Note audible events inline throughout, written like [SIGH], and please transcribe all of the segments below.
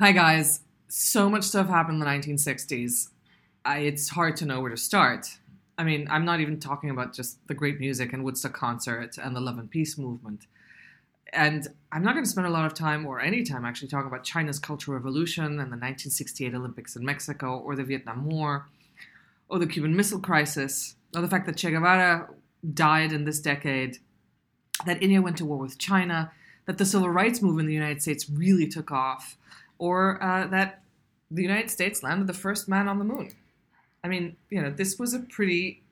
Hi, guys. So much stuff happened in the 1960s. I, it's hard to know where to start. I mean, I'm not even talking about just the great music and Woodstock concert and the Love and Peace movement. And I'm not going to spend a lot of time or any time actually talking about China's Cultural Revolution and the 1968 Olympics in Mexico or the Vietnam War or the Cuban Missile Crisis or the fact that Che Guevara died in this decade, that India went to war with China, that the civil rights movement in the United States really took off, or uh, that the United States landed the first man on the moon. I mean, you know, this was a pretty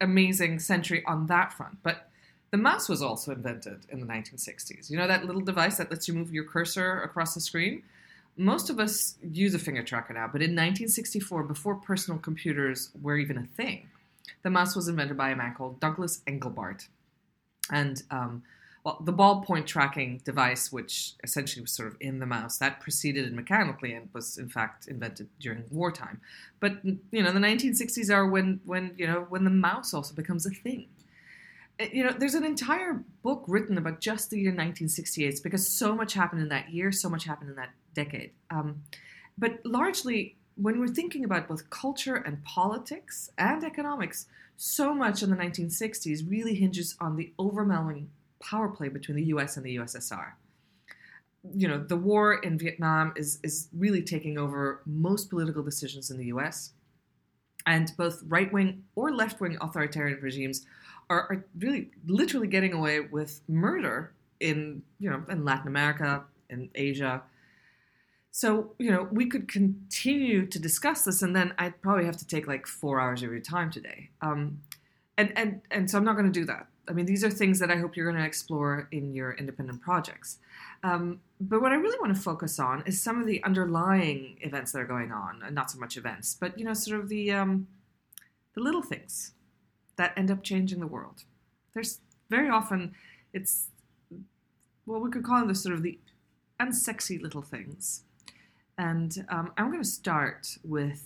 amazing century on that front. But the mouse was also invented in the 1960s. You know that little device that lets you move your cursor across the screen? Most of us use a finger tracker now, but in 1964, before personal computers were even a thing, the mouse was invented by a man called Douglas Engelbart. And um, well, the ballpoint tracking device, which essentially was sort of in the mouse, that preceded it mechanically and was in fact invented during wartime. But you know, the 1960s are when when you know when the mouse also becomes a thing. Uh, you know, there's an entire book written about just the year 1968 because so much happened in that year, so much happened in that decade. Um, but largely, when we're thinking about both culture and politics and economics, so much in the 1960s really hinges on the overwhelming power play between the US and the USSR. You know, the war in Vietnam is, is really taking over most political decisions in the US. And both right wing or left wing authoritarian regimes are, are really literally getting away with murder in, you know, in Latin America, in Asia. So, you know, we could continue to discuss this, and then I'd probably have to take like four hours of your time today. Um, and, and, and so I'm not going to do that. I mean, these are things that I hope you're going to explore in your independent projects. Um, but what I really want to focus on is some of the underlying events that are going on, and not so much events, but you know, sort of the um, the little things that end up changing the world. There's very often it's well, we could call them the sort of the unsexy little things. And um, I'm going to start with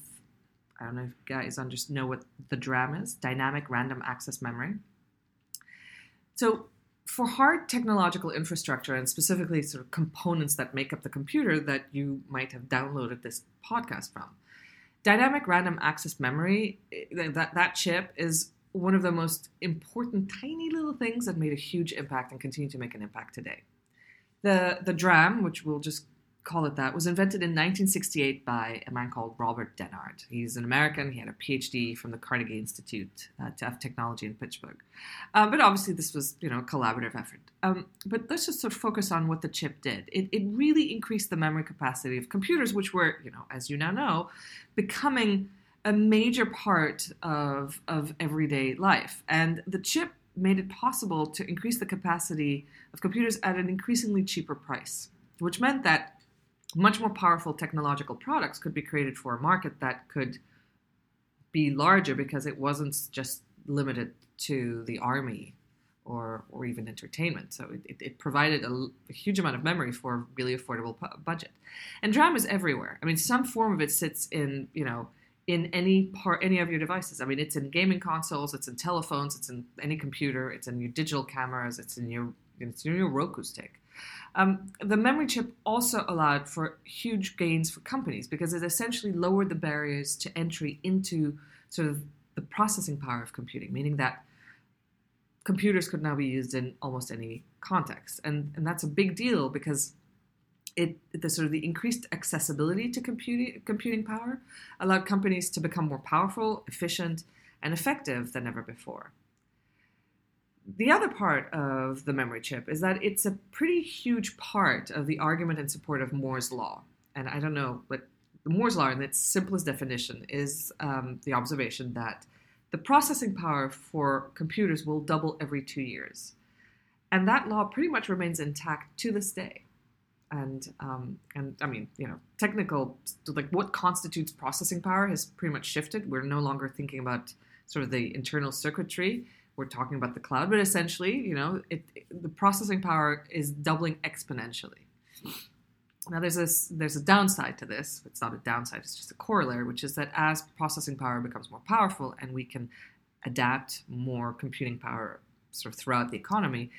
I don't know if guys just know what the DRAM is, dynamic random access memory. So, for hard technological infrastructure and specifically sort of components that make up the computer that you might have downloaded this podcast from, dynamic random access memory, eh, that, that chip is one of the most important tiny little things that made a huge impact and continue to make an impact today. The, the DRAM, which we'll just call it that, was invented in 1968 by a man called Robert Dennard. He's an American. He had a PhD from the Carnegie Institute uh, of Technology in Pittsburgh. Um, but obviously, this was you know a collaborative effort. Um, but let's just sort of focus on what the chip did. It, it really increased the memory capacity of computers, which were you know as you now know, becoming a major part of of everyday life. And the chip made it possible to increase the capacity of computers at an increasingly cheaper price, which meant that much more powerful technological products could be created for a market that could be larger because it wasn't just limited to the army or, or even entertainment. So it, it provided a, a, huge amount of memory for a really affordable pu- budget. And DRAM is everywhere. I mean, some form of it sits in, you know, in any part, any of your devices. I mean, it's in gaming consoles, it's in telephones, it's in any computer, it's in your digital cameras, it's in your, it's in your Roku stick. Um, the memory chip also allowed for huge gains for companies because it essentially lowered the barriers to entry into sort of the processing power of computing, meaning that computers could now be used in almost any context. And, and that's a big deal because it the sort of the increased accessibility to computing computing power allowed companies to become more powerful, efficient, and effective than ever before the other part of the memory chip is that it's a pretty huge part of the argument in support of Moore's law. And I don't know, but Moore's law, in its simplest definition, is um, the observation that the processing power for computers will double every two years. And that law pretty much remains intact to this day. And um, and I mean, you know, technical like what constitutes processing power has pretty much shifted. We're no longer thinking about sort of the internal circuitry we're talking about the cloud, but essentially, you know, it, it, the processing power is doubling exponentially. Now, there's this there's a downside to this. It's not a downside; it's just a corollary, which is that as processing power becomes more powerful and we can adapt more computing power sort of throughout the economy,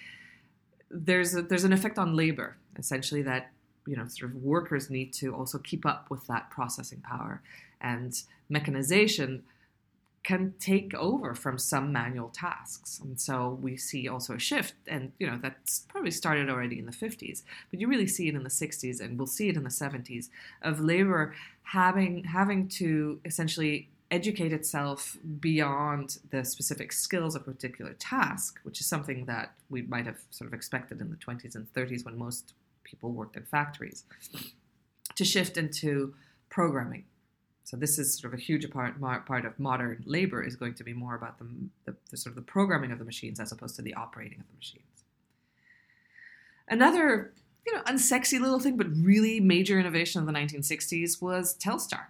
there's a, there's an effect on labor. Essentially, that you know, sort of workers need to also keep up with that processing power, and mechanization can take over from some manual tasks. And so we see also a shift, and you know that's probably started already in the 50s, but you really see it in the 60s, and we'll see it in the 70s of labor having having to essentially educate itself beyond the specific skills of a particular task, which is something that we might have sort of expected in the 20s and 30s when most people worked in factories, to shift into programming. So this is sort of a huge part part of modern labor is going to be more about the, the, the sort of the programming of the machines as opposed to the operating of the machines. Another you know unsexy little thing, but really major innovation of the 1960s was Telstar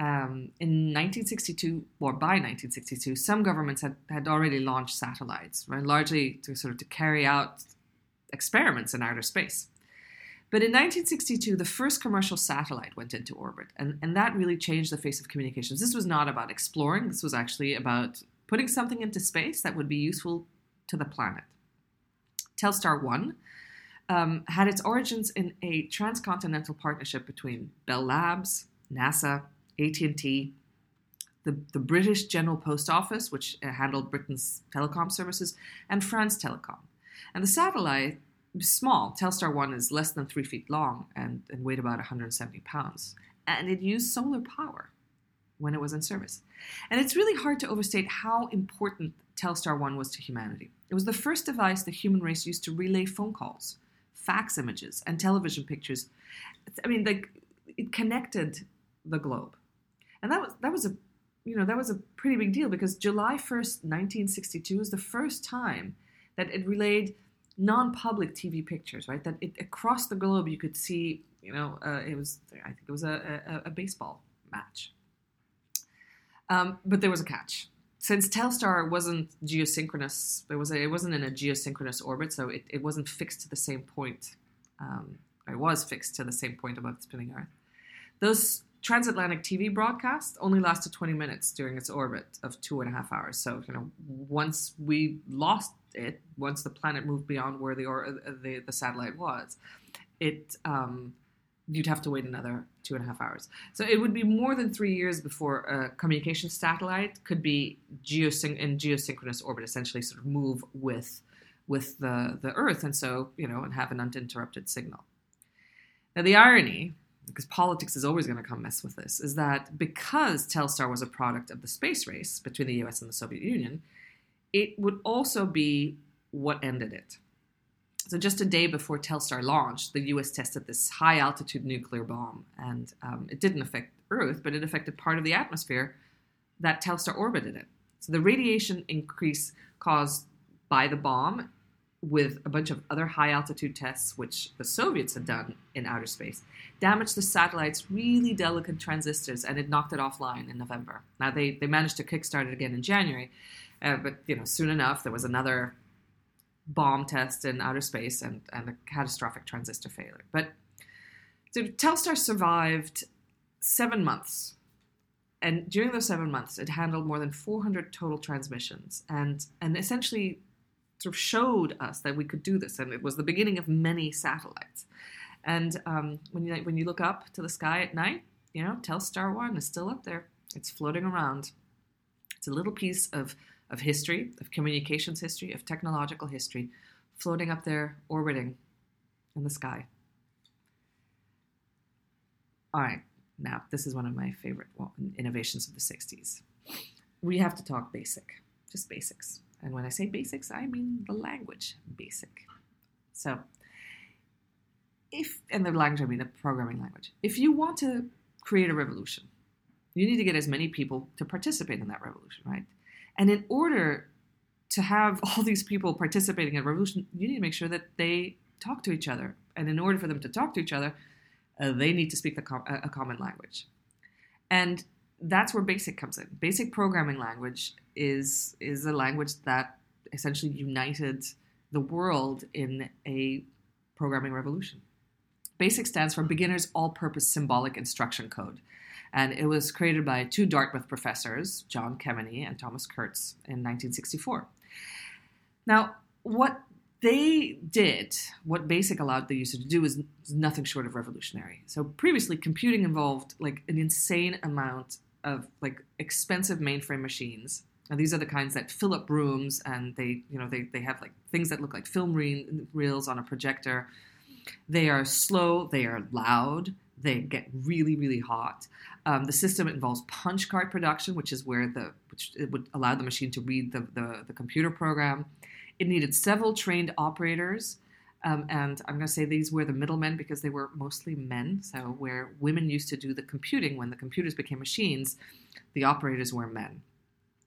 um, in 1962, or by 1962, some governments had, had already launched satellites, right, largely to sort of to carry out experiments in outer space. But in 1962, the first commercial satellite went into orbit, and, and that really changed the face of communications. This was not about exploring, this was actually about putting something into space that would be useful to the planet. Telstar 1 um, had its origins in a transcontinental partnership between Bell Labs, NASA, AT&T, the, the British General Post Office, which handled Britain's telecom services, and France Telecom. And the satellite small. Telstar 1 is less than three feet long and, and weighed about 170 pounds. And it used solar power when it was in service. And it's really hard to overstate how important Telstar 1 was to humanity. It was the first device the human race used to relay phone calls, fax images, and television pictures. I mean, it connected the globe and that was that was a you know that was a pretty big deal because July 1st, 1962 is the first time that it relayed non-public TV pictures, right? That it, across the globe you could see, you know, uh, it was I think it was a, a, a baseball match. Um, but there was a catch. Since Telstar wasn't geosynchronous, it was a, it wasn't in a geosynchronous orbit, so it, it wasn't fixed to the same point. Um, it was fixed to the same point above the spinning Earth. Those transatlantic TV broadcast only lasted 20 minutes during its orbit of two and a half hours. So, you know, once we lost it, once the planet moved beyond where the or, uh, the, the satellite was, it um, you'd have to wait another two and a half hours. So it would be more than three years before a communication satellite could be geosyn- in geosynchronous orbit, essentially sort of move with with the the Earth, and so you know, and have an uninterrupted signal. Now the irony because politics is always going to come mess with this, is that because Telstar was a product of the space race between the US and the Soviet Union, it would also be what ended it. So, just a day before Telstar launched, the US tested this high altitude nuclear bomb, and um, it didn't affect Earth, but it affected part of the atmosphere that Telstar orbited in. So, the radiation increase caused by the bomb with a bunch of other high altitude tests, which the Soviets had done in outer space, damaged the satellite's really delicate transistors and it knocked it offline in November. Now they, they managed to kickstart it again in January, uh, but you know soon enough there was another bomb test in outer space and, and a catastrophic transistor failure. But so Telstar survived seven months. And during those seven months, it handled more than 400 total transmissions and, and essentially sort of showed us that we could do this, and it was the beginning of many satellites. And um, when you when you look up to the sky at night, you know, Telstar One is still up there. It's floating around. It's a little piece of of history, of communications history, of technological history, floating up there, orbiting in the sky. All right, now this is one of my favorite innovations of the 60s. We have to talk basic, just basics. And when I say basics, I mean the language basic. So, if, and the language, I mean the programming language. If you want to create a revolution, you need to get as many people to participate in that revolution, right? And in order to have [LAUGHS] all these people participating in a revolution, you need to make sure that they talk to each other. And in order for them to talk to each other, uh, they need to speak com- a common language. And that's where BASIC comes in. Basic programming language is is a language that essentially united the world in a programming revolution. BASIC stands for Beginner's All-Purpose Symbolic Instruction Code, and it was created by two Dartmouth professors, John Kemeny and Thomas Kurtz, in 1964. Now, what they did what BASIC allowed the user to do is nothing short of revolutionary. So previously, computing involved like an insane amount of like expensive mainframe machines. And these are the kinds that fill up rooms, and they, you know, they, they have like things that look like film reels on a projector. They are slow. They are loud. They get really, really hot. Um, the system involves punch card production, which is where the which it would allow the machine to read the, the, the computer program. It needed several trained operators. Um, and I'm going to say these were the middlemen because they were mostly men. So, where women used to do the computing when the computers became machines, the operators were men.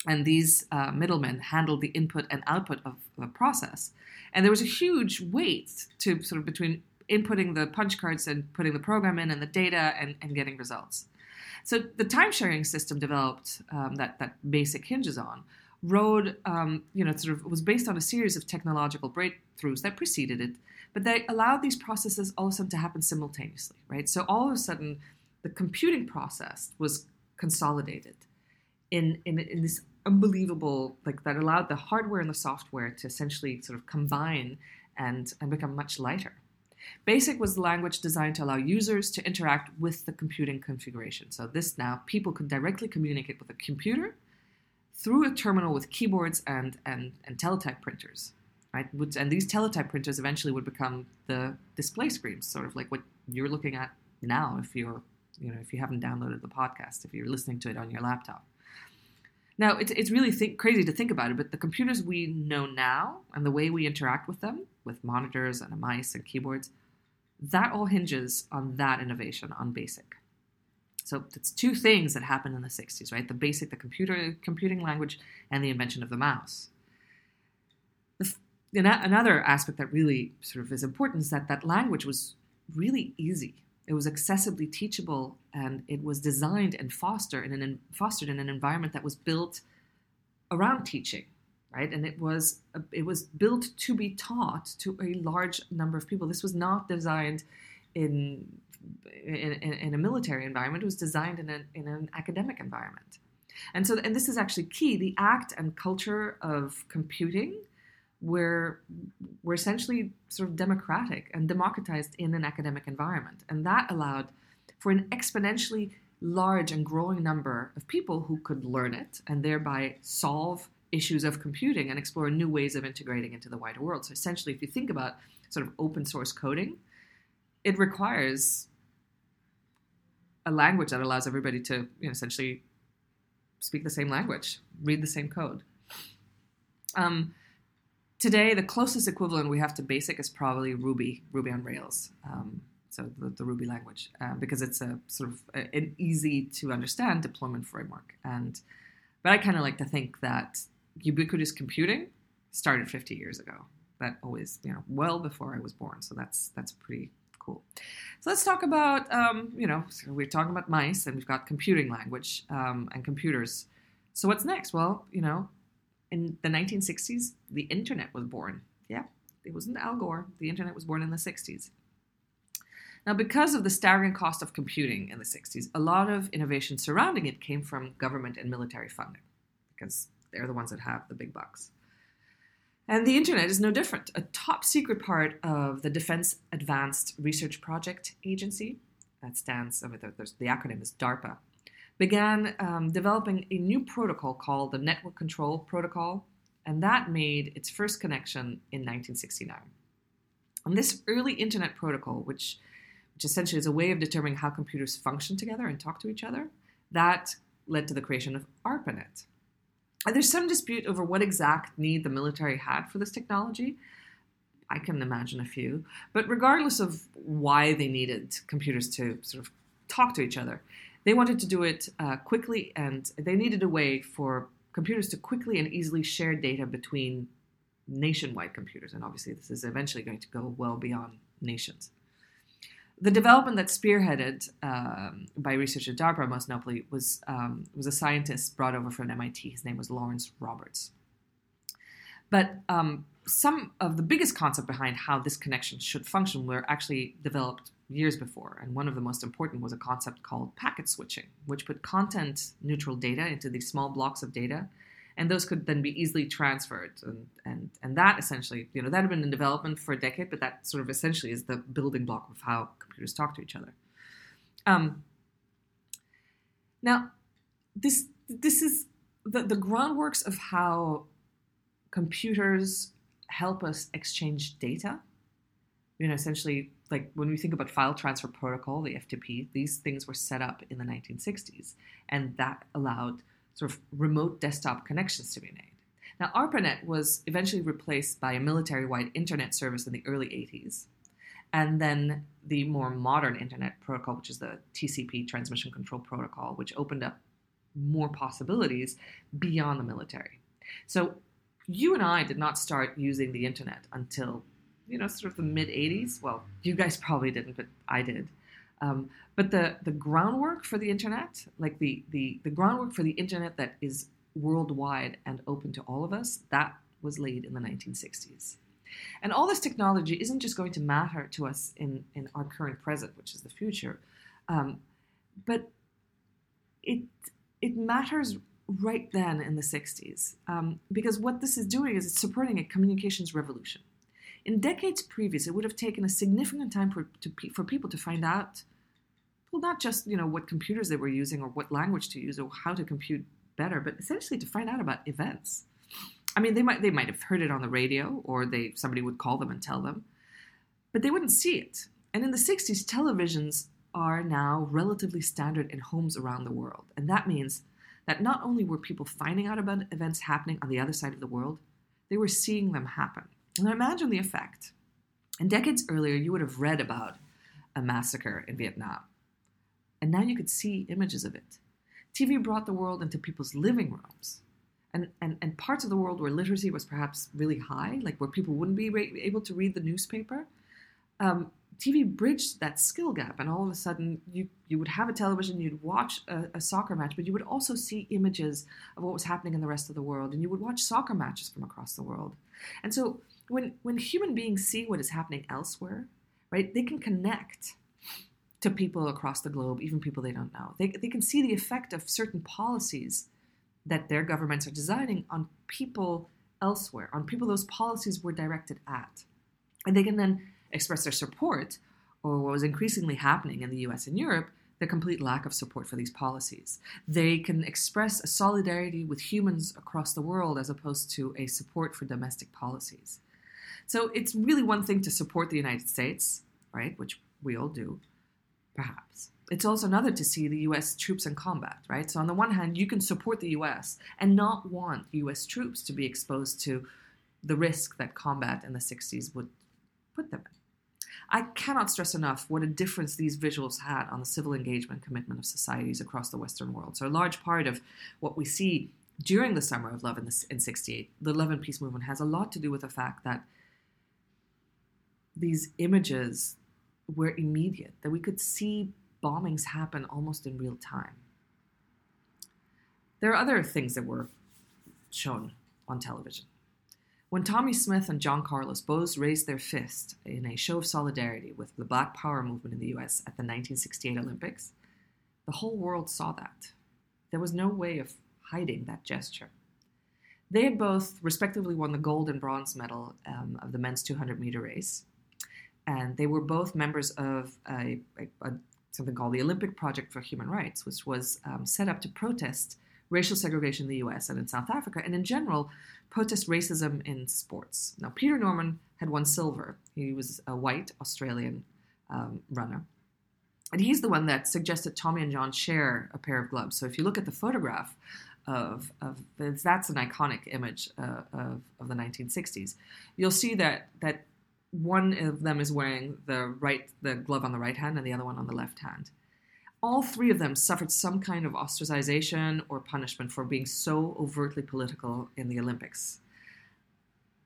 And these uh, middlemen handled the input and output of the process. And there was a huge wait to sort of between inputting the punch cards and putting the program in and the data and, and getting results. So, the time sharing system developed um, that, that BASIC hinges on rode, um, you know, sort of was based on a series of technological breakthroughs that preceded it, but they allowed these processes all of a sudden to happen simultaneously, right? So all of a sudden, the computing process was consolidated in, in, in this unbelievable, like that allowed the hardware and the software to essentially sort of combine and, and become much lighter. BASIC was the language designed to allow users to interact with the computing configuration. So this now people could directly communicate with a computer through a terminal with keyboards and, and, and teletype printers. Right? And these teletype printers eventually would become the display screens, sort of like what you're looking at now if you're, you know, if you haven't downloaded the podcast, if you're listening to it on your laptop. Now, it's, it's really crazy to think about it, but the computers we know now and the way we interact with them, with monitors and a mice and keyboards, that all hinges on that innovation, on BASIC. So it's two things that happened in the 60s, right? The basic, the computer computing language, and the invention of the mouse. The, another aspect that really sort of is important is that that language was really easy. It was accessibly teachable, and it was designed and fostered in an fostered in an environment that was built around teaching, right? And it was it was built to be taught to a large number of people. This was not designed in in, in, a military environment. It was designed in, a, in an academic environment. And so, and this is actually key. The act and culture of computing were were essentially sort of democratic and democratized in an academic environment, and that allowed for an exponentially large and growing number of people who could learn it and thereby solve issues of computing and explore new ways of integrating into the wider world. So essentially, if you think about sort of open source coding, it requires a language that allows everybody to you know, essentially speak the same language, read the same code. Um, today, the closest equivalent we have to BASIC is probably Ruby, Ruby on Rails. Um, so the, the, Ruby language, uh, because it's a sort of a, an easy to understand deployment framework. And but I kind of like to think that ubiquitous computing started 50 years ago. That always, you know, well before I was born. So that's that's pretty cool. So let's talk about, um, you know, so we're talking about mice and we've got computing language um, and computers. So what's next? Well, you know, in the 1960s, the internet was born. Yeah, it wasn't Al Gore. The internet was born in the 60s. Now, because of the staggering cost of computing in the 60s, a lot of innovation surrounding it came from government and military funding because they're the ones that have the big bucks. And the internet is no different. A top secret part of the Defense Advanced Research Project Agency, that stands, I mean, the, the acronym is DARPA, began um, developing a new protocol called the Network Control Protocol, and that made its first connection in 1969. And this early internet protocol, which, which essentially is a way of determining how computers function together and talk to each other, that led to the creation of ARPANET, there's some dispute over what exact need the military had for this technology. I can imagine a few. But regardless of why they needed computers to sort of talk to each other, they wanted to do it uh, quickly and they needed a way for computers to quickly and easily share data between nationwide computers. And obviously, this is eventually going to go well beyond nations the development that's spearheaded um, by research at DARPA, most notably, was um, was a scientist brought over from MIT. His name was Lawrence Roberts. But um, some of the biggest concept behind how this connection should function were actually developed years before, and one of the most important was a concept called packet switching, which put content neutral data into these small blocks of data and those could then be easily transferred. And and and that essentially you know that had been in development for a decade but that sort of essentially is the building block of how computers talk to each other. Um, now this this is the, the groundworks of how computers help us exchange data. You know essentially like when we think about file transfer protocol the ftp these things were set up in the 1960s and that allowed sort of remote desktop connections to be made. Now, ARPANET was eventually replaced by a military wide internet service in the early 80s. And then the more modern internet protocol, which is the TCP, Transmission Control Protocol, which opened up more possibilities beyond the military. So you and I did not start using the internet until, you know, sort of the mid 80s. Well, you guys probably didn't, but I did. Um, but the, the groundwork for the internet, like the, the, the groundwork for the internet that is worldwide and open to all of us, that was laid in the 1960s. And all this technology isn't just going to matter to us in, in our current present, which is the future, um, but it, it matters right then in the 60s um, because what this is doing is it's supporting a communications revolution. In decades previous, it would have taken a significant time for, to, for people to find out well, not just you know what computers they were using or what language to use or how to compute better, but essentially to find out about events. I mean, they might they might have heard it on the radio, or they somebody would call them and tell them, but they wouldn't see it. And in the '60s, televisions are now relatively standard in homes around the world, and that means that not only were people finding out about events happening on the other side of the world, they were seeing them happen. And imagine the effect. And decades earlier, you would have read about a massacre in Vietnam and now you could see images of it. TV brought the world into people's living rooms. And, and, and parts of the world where literacy was perhaps really high, like where people wouldn't be able to read the newspaper, um, TV bridged that skill gap. And all of a sudden, you, you would have a television, you'd watch a, a, soccer match, but you would also see images of what was happening in the rest of the world. And you would watch soccer matches from across the world. And so when, when human beings see what is happening elsewhere, right, they can connect to people across the globe, even people they don't know. They, they can see the effect of certain policies that their governments are designing on people elsewhere, on people those policies were directed at. And they can then express their support, or what was increasingly happening in the US and Europe, the complete lack of support for these policies. They can express a solidarity with humans across the world as opposed to a support for domestic policies. So it's really one thing to support the United States, right, which we all do, perhaps. It's also another to see the US troops in combat, right? So, on the one hand, you can support the US and not want US troops to be exposed to the risk that combat in the 60s would put them in. I cannot stress enough what a difference these visuals had on the civil engagement commitment of societies across the Western world. So, a large part of what we see during the summer of love in, the, in 68, the love and peace movement, has a lot to do with the fact that these images were immediate, that we could see bombings happen almost in real time. There are other things that were shown on television. When Tommie Smith and John Carlos both raised their fist in a show of solidarity with the Black Power movement in the US at the 1968 Olympics, the whole world saw that. There was no way of hiding that gesture. They had both respectively won the gold and bronze medal um, of the men's 200 meter race, and they were both members of a, a, a, something called the Olympic Project for Human Rights, which was um, set up to protest racial segregation in the US and in South Africa, and in general, protest racism in sports. Now, Peter Norman had won silver. He was a white Australian um, runner. And he's the one that suggested Tommie and John share a pair of gloves. So if you look at the photograph of, of that's an iconic image uh, of, of the 1960s, you'll see that, that one of them is wearing the right the glove on the right hand and the other one on the left hand. All three of them suffered some kind of ostracization or punishment for being so overtly political in the Olympics.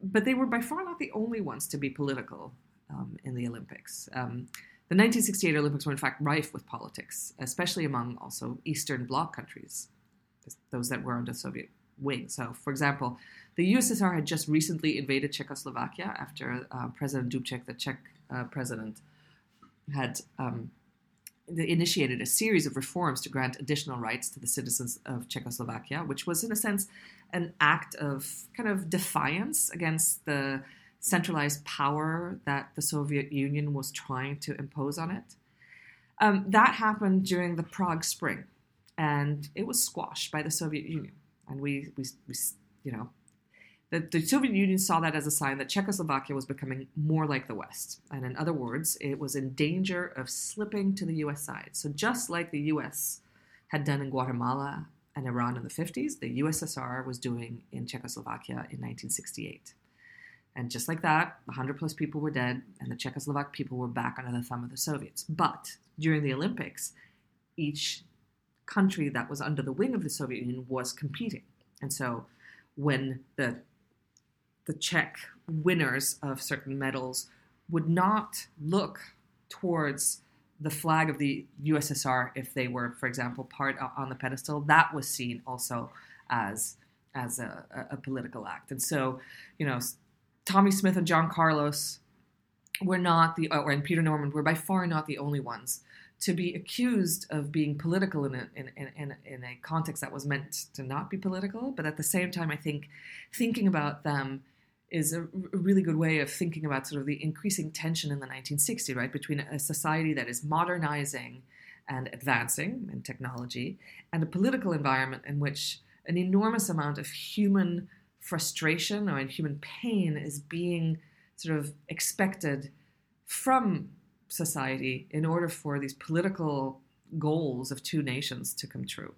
But they were by far not the only ones to be political um, in the Olympics. Um, the 1968 Olympics were in fact rife with politics, especially among also Eastern Bloc countries, those that were under Soviet wing. So, for example, the USSR had just recently invaded Czechoslovakia after uh, President Dubček, the Czech uh, president, had um, initiated a series of reforms to grant additional rights to the citizens of Czechoslovakia, which was, in a sense, an act of kind of defiance against the centralized power that the Soviet Union was trying to impose on it. Um, that happened during the Prague Spring, and it was squashed by the Soviet Union. And we, we, we you know, the, the Soviet Union saw that as a sign that Czechoslovakia was becoming more like the West. And in other words, it was in danger of slipping to the US side. So, just like the US had done in Guatemala and Iran in the 50s, the USSR was doing in Czechoslovakia in 1968. And just like that, 100 plus people were dead, and the Czechoslovak people were back under the thumb of the Soviets. But during the Olympics, each country that was under the wing of the Soviet Union was competing. And so when the the Czech winners of certain medals would not look towards the flag of the USSR if they were, for example, part on the pedestal. That was seen also as as a, a political act. And so, you know, Tommie Smith and John Carlos were not the, or and Peter Norman were by far not the only ones to be accused of being political in a, in, in, in a context that was meant to not be political. But at the same time, I think thinking about them is a, really good way of thinking about sort of the increasing tension in the 1960s, right, between a society that is modernizing and advancing in technology and a political environment in which an enormous amount of human frustration or human pain is being sort of expected from society in order for these political goals of two nations to come true.